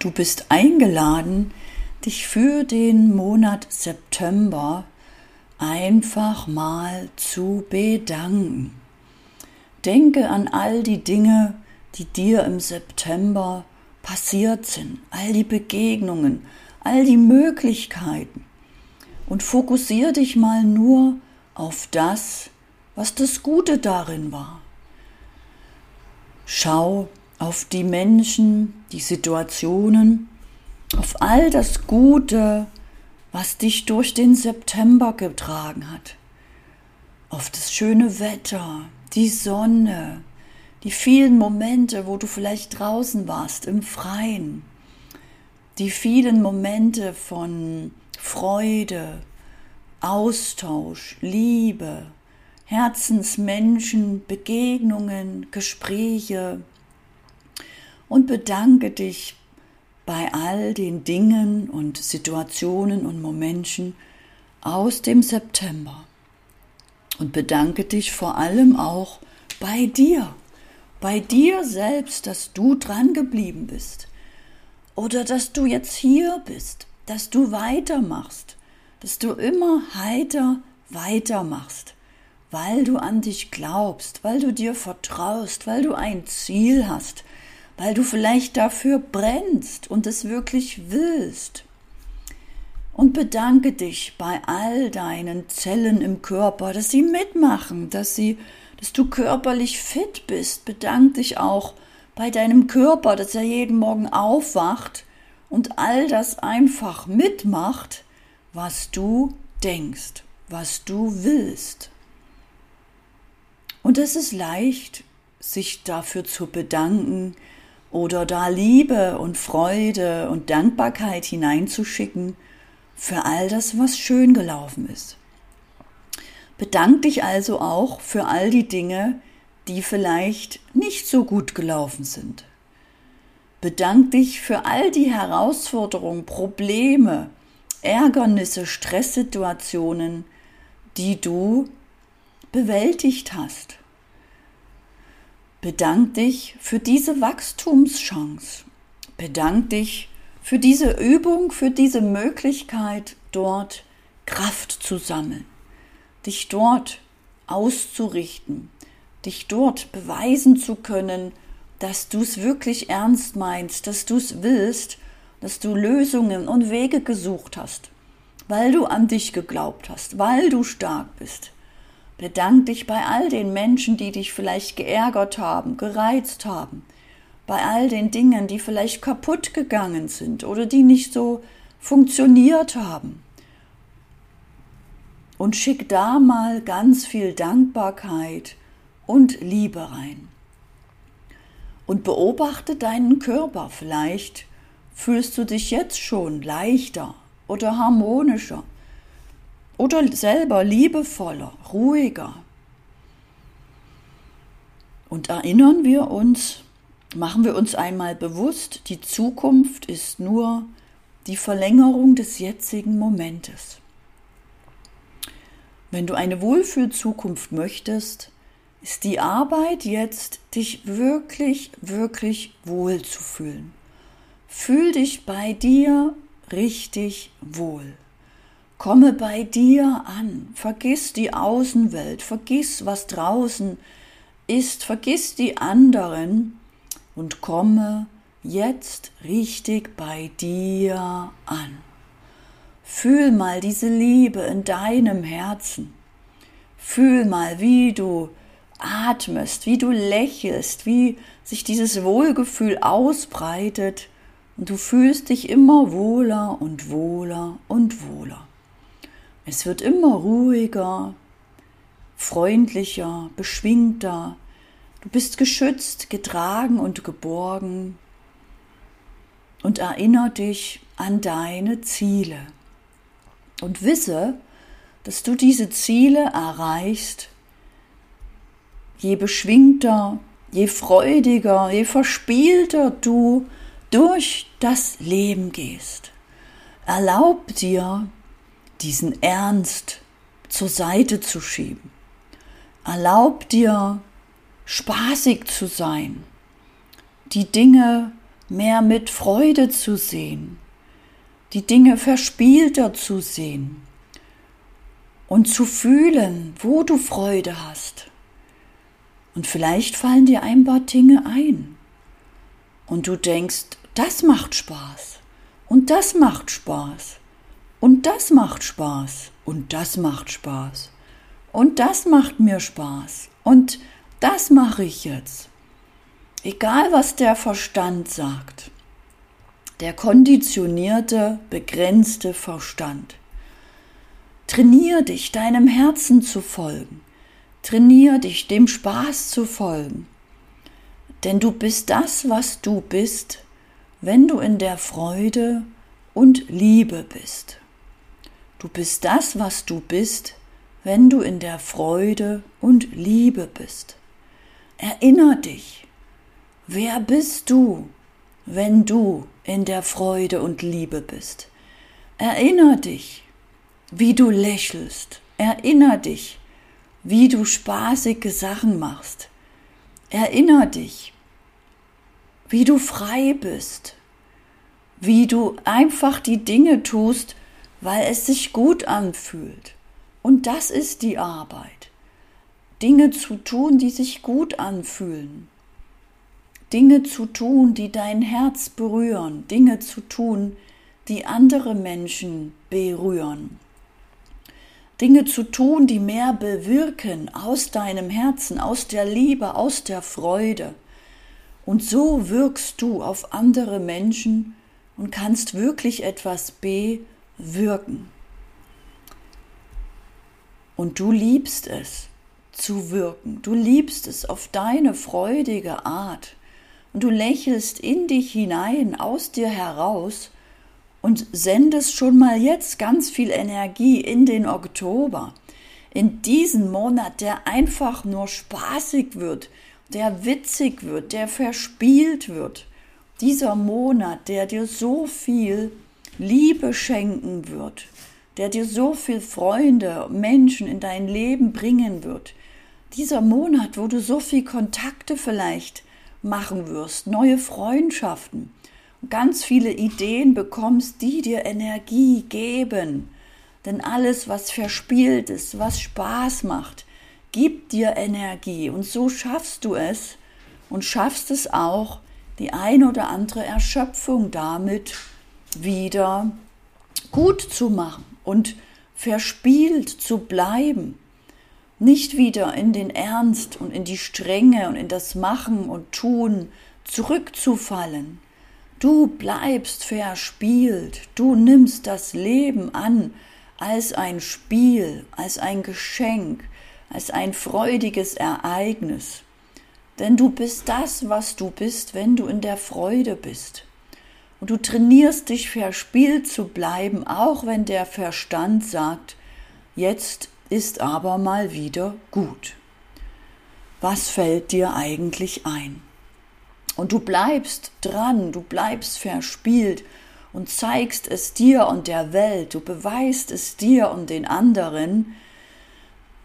Du bist eingeladen, dich für den Monat September einfach mal zu bedanken. Denke an all die Dinge, die dir im September passiert sind, all die Begegnungen, all die Möglichkeiten und fokussiere dich mal nur auf das, was das Gute darin war. Schau auf die Menschen, die Situationen, auf all das Gute, was dich durch den September getragen hat, auf das schöne Wetter, die Sonne, die vielen Momente, wo du vielleicht draußen warst, im Freien, die vielen Momente von Freude, Austausch, Liebe, Herzensmenschen, Begegnungen, Gespräche, und bedanke dich bei all den Dingen und Situationen und Momenten aus dem September. Und bedanke dich vor allem auch bei dir, bei dir selbst, dass du dran geblieben bist oder dass du jetzt hier bist, dass du weitermachst, dass du immer heiter weitermachst, weil du an dich glaubst, weil du dir vertraust, weil du ein Ziel hast, weil du vielleicht dafür brennst und es wirklich willst. Und bedanke dich bei all deinen Zellen im Körper, dass sie mitmachen, dass sie, dass du körperlich fit bist. Bedank dich auch bei deinem Körper, dass er jeden Morgen aufwacht und all das einfach mitmacht, was du denkst, was du willst. Und es ist leicht, sich dafür zu bedanken, oder da Liebe und Freude und Dankbarkeit hineinzuschicken für all das, was schön gelaufen ist. Bedank dich also auch für all die Dinge, die vielleicht nicht so gut gelaufen sind. Bedank dich für all die Herausforderungen, Probleme, Ärgernisse, Stresssituationen, die du bewältigt hast. Bedank dich für diese Wachstumschance. Bedank dich für diese Übung, für diese Möglichkeit, dort Kraft zu sammeln, dich dort auszurichten, dich dort beweisen zu können, dass du es wirklich ernst meinst, dass du es willst, dass du Lösungen und Wege gesucht hast, weil du an dich geglaubt hast, weil du stark bist, Bedank dich bei all den Menschen, die dich vielleicht geärgert haben, gereizt haben, bei all den Dingen, die vielleicht kaputt gegangen sind oder die nicht so funktioniert haben. Und schick da mal ganz viel Dankbarkeit und Liebe rein. Und beobachte deinen Körper. Vielleicht fühlst du dich jetzt schon leichter oder harmonischer oder selber liebevoller, ruhiger. Und erinnern wir uns, machen wir uns einmal bewusst, die Zukunft ist nur die Verlängerung des jetzigen Momentes. Wenn du eine Wohlfühlzukunft möchtest, ist die Arbeit jetzt, dich wirklich, wirklich wohl zu fühlen. Fühl dich bei dir richtig wohl. Komme bei dir an, vergiss die Außenwelt, vergiss, was draußen ist, vergiss die anderen und komme jetzt richtig bei dir an. Fühl mal diese Liebe in deinem Herzen. Fühl mal, wie du atmest, wie du lächelst, wie sich dieses Wohlgefühl ausbreitet und du fühlst dich immer wohler und wohler und wohler. Es wird immer ruhiger, freundlicher, beschwingter. Du bist geschützt, getragen und geborgen. Und erinnere dich an deine Ziele. Und wisse, dass du diese Ziele erreichst, je beschwingter, je freudiger, je verspielter du durch das Leben gehst. Erlaub dir, diesen Ernst zur Seite zu schieben. Erlaub dir, spaßig zu sein, die Dinge mehr mit Freude zu sehen, die Dinge verspielter zu sehen und zu fühlen, wo du Freude hast. Und vielleicht fallen dir ein paar Dinge ein und du denkst, das macht Spaß und das macht Spaß und das macht Spaß und das macht Spaß und das macht mir Spaß und das mache ich jetzt. Egal was der Verstand sagt, der konditionierte, begrenzte Verstand. Trainier dich, deinem Herzen zu folgen. Trainier dich, dem Spaß zu folgen. Denn du bist das, was du bist, wenn du in der Freude und Liebe bist. Du bist das, was du bist, wenn du in der Freude und Liebe bist. Erinner dich, wer bist du, wenn du in der Freude und Liebe bist? Erinner dich, wie du lächelst. Erinner dich, wie du spaßige Sachen machst. Erinner dich, wie du frei bist, wie du einfach die Dinge tust, weil es sich gut anfühlt. Und das ist die Arbeit. Dinge zu tun, die sich gut anfühlen. Dinge zu tun, die dein Herz berühren. Dinge zu tun, die andere Menschen berühren. Dinge zu tun, die mehr bewirken aus deinem Herzen, aus der Liebe, aus der Freude. Und so wirkst du auf andere Menschen und kannst wirklich etwas bewirken. Und du liebst es zu wirken. Du liebst es auf deine freudige Art und du lächelst in dich hinein, aus dir heraus und sendest schon mal jetzt ganz viel Energie in den Oktober, in diesen Monat, der einfach nur spaßig wird, der witzig wird, der verspielt wird. Dieser Monat, der dir so viel Liebe schenken wird, der dir so viel Freunde, Menschen in dein Leben bringen wird, dieser Monat, wo du so viel Kontakte vielleicht machen wirst, neue Freundschaften, ganz viele Ideen bekommst, die dir Energie geben. Denn alles, was verspielt ist, was Spaß macht, gibt dir Energie. Und so schaffst du es und schaffst es auch, die ein oder andere Erschöpfung damit wieder gut zu machen und verspielt zu bleiben nicht wieder in den Ernst und in die Strenge und in das Machen und Tun zurückzufallen. Du bleibst verspielt, du nimmst das Leben an als ein Spiel, als ein Geschenk, als ein freudiges Ereignis. Denn du bist das, was du bist, wenn du in der Freude bist. Und du trainierst dich verspielt zu bleiben, auch wenn der Verstand sagt, jetzt ist aber mal wieder gut. Was fällt dir eigentlich ein? Und du bleibst dran, du bleibst verspielt und zeigst es dir und der Welt, du beweist es dir und den anderen,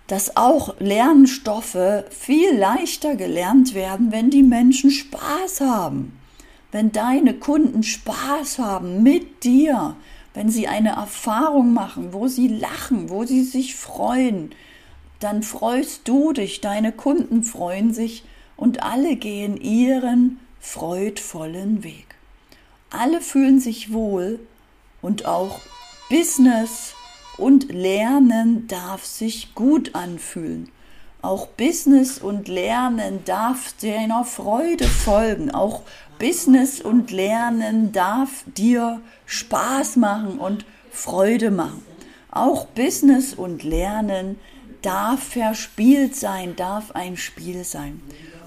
dass auch Lernstoffe viel leichter gelernt werden, wenn die Menschen Spaß haben, wenn deine Kunden Spaß haben mit dir, wenn sie eine Erfahrung machen, wo sie lachen, wo sie sich freuen, dann freust du dich, deine Kunden freuen sich und alle gehen ihren freudvollen Weg. Alle fühlen sich wohl und auch Business und Lernen darf sich gut anfühlen. Auch Business und Lernen darf deiner Freude folgen. Auch Business und Lernen darf dir Spaß machen und Freude machen. Auch Business und Lernen darf verspielt sein, darf ein Spiel sein.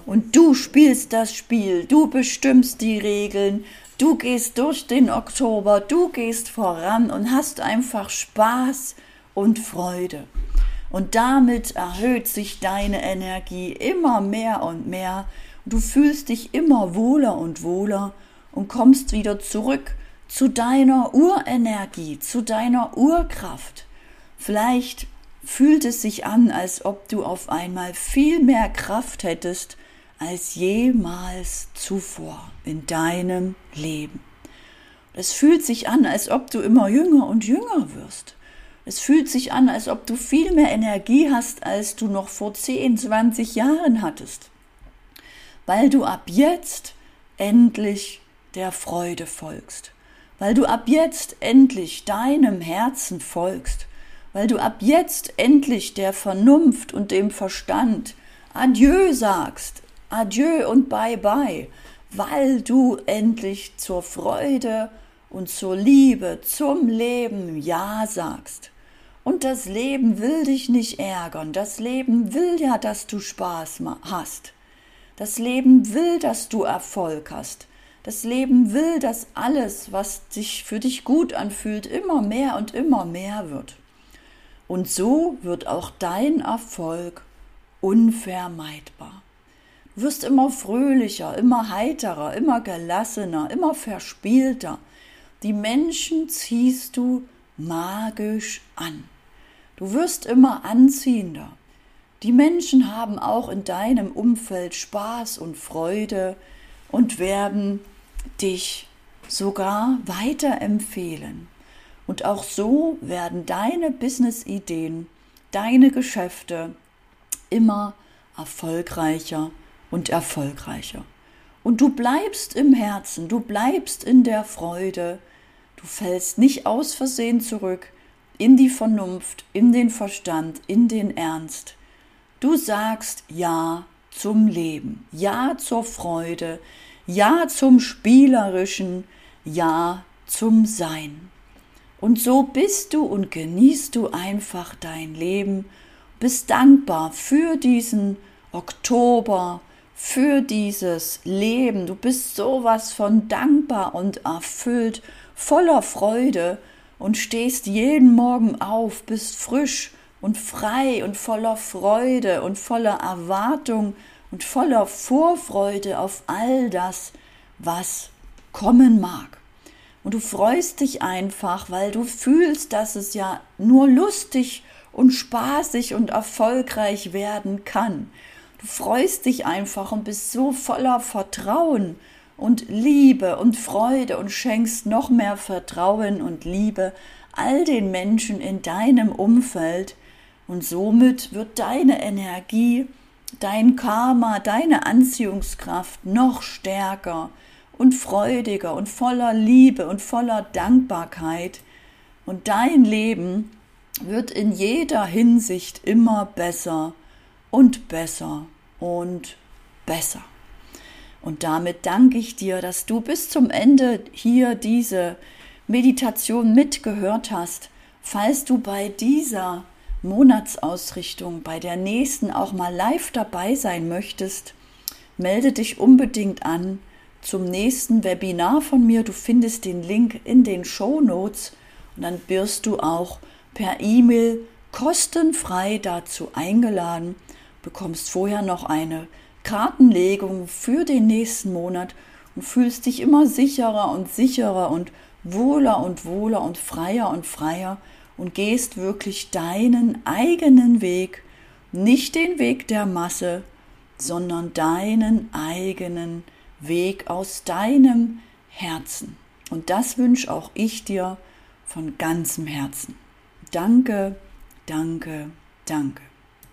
Und du spielst das Spiel, du bestimmst die Regeln, du gehst durch den Oktober, du gehst voran und hast einfach Spaß und Freude. Und damit erhöht sich deine Energie immer mehr und mehr. Du fühlst dich immer wohler und wohler und kommst wieder zurück zu deiner Urenergie, zu deiner Urkraft. Vielleicht fühlt es sich an, als ob du auf einmal viel mehr Kraft hättest als jemals zuvor in deinem Leben. Es fühlt sich an, als ob du immer jünger und jünger wirst. Es fühlt sich an, als ob du viel mehr Energie hast, als du noch vor 10, 20 Jahren hattest. Weil du ab jetzt endlich der Freude folgst. Weil du ab jetzt endlich deinem Herzen folgst. Weil du ab jetzt endlich der Vernunft und dem Verstand Adieu sagst. Adieu und bye bye. Weil du endlich zur Freude und zur Liebe, zum Leben Ja sagst. Und das Leben will dich nicht ärgern. Das Leben will ja, dass du Spaß hast. Das Leben will, dass du Erfolg hast. Das Leben will, dass alles, was sich für dich gut anfühlt, immer mehr und immer mehr wird. Und so wird auch dein Erfolg unvermeidbar. Du wirst immer fröhlicher, immer heiterer, immer gelassener, immer verspielter. Die Menschen ziehst du magisch an. Du wirst immer anziehender. Die Menschen haben auch in deinem Umfeld Spaß und Freude und werden dich sogar weiterempfehlen. Und auch so werden deine Business-Ideen, deine Geschäfte immer erfolgreicher und erfolgreicher. Und du bleibst im Herzen, du bleibst in der Freude, du fällst nicht aus Versehen zurück, in die Vernunft, in den Verstand, in den Ernst. Du sagst Ja zum Leben, Ja zur Freude, Ja zum Spielerischen, Ja zum Sein. Und so bist du und genießt du einfach dein Leben, bist dankbar für diesen Oktober, für dieses Leben. Du bist sowas von dankbar und erfüllt, voller Freude und stehst jeden Morgen auf, bist frisch und frei und voller Freude und voller Erwartung und voller Vorfreude auf all das, was kommen mag. Und du freust dich einfach, weil du fühlst, dass es ja nur lustig und spaßig und erfolgreich werden kann. Du freust dich einfach und bist so voller Vertrauen und Liebe und Freude und schenkst noch mehr Vertrauen und Liebe all den Menschen in deinem Umfeld und somit wird deine Energie, dein Karma, deine Anziehungskraft noch stärker und freudiger und voller Liebe und voller Dankbarkeit und dein Leben wird in jeder Hinsicht immer besser und besser und besser. Und damit danke ich dir, dass du bis zum Ende hier diese Meditation mitgehört hast. Falls du bei dieser Monatsausrichtung, bei der nächsten auch mal live dabei sein möchtest, melde dich unbedingt an zum nächsten Webinar von mir. Du findest den Link in den Show Notes und dann wirst du auch per E-Mail kostenfrei dazu eingeladen, bekommst vorher noch eine Kartenlegung für den nächsten Monat und fühlst dich immer sicherer und sicherer und wohler und wohler und freier und freier und gehst wirklich deinen eigenen Weg, nicht den Weg der Masse, sondern deinen eigenen Weg aus deinem Herzen. Und das wünsche auch ich dir von ganzem Herzen. Danke, danke, danke.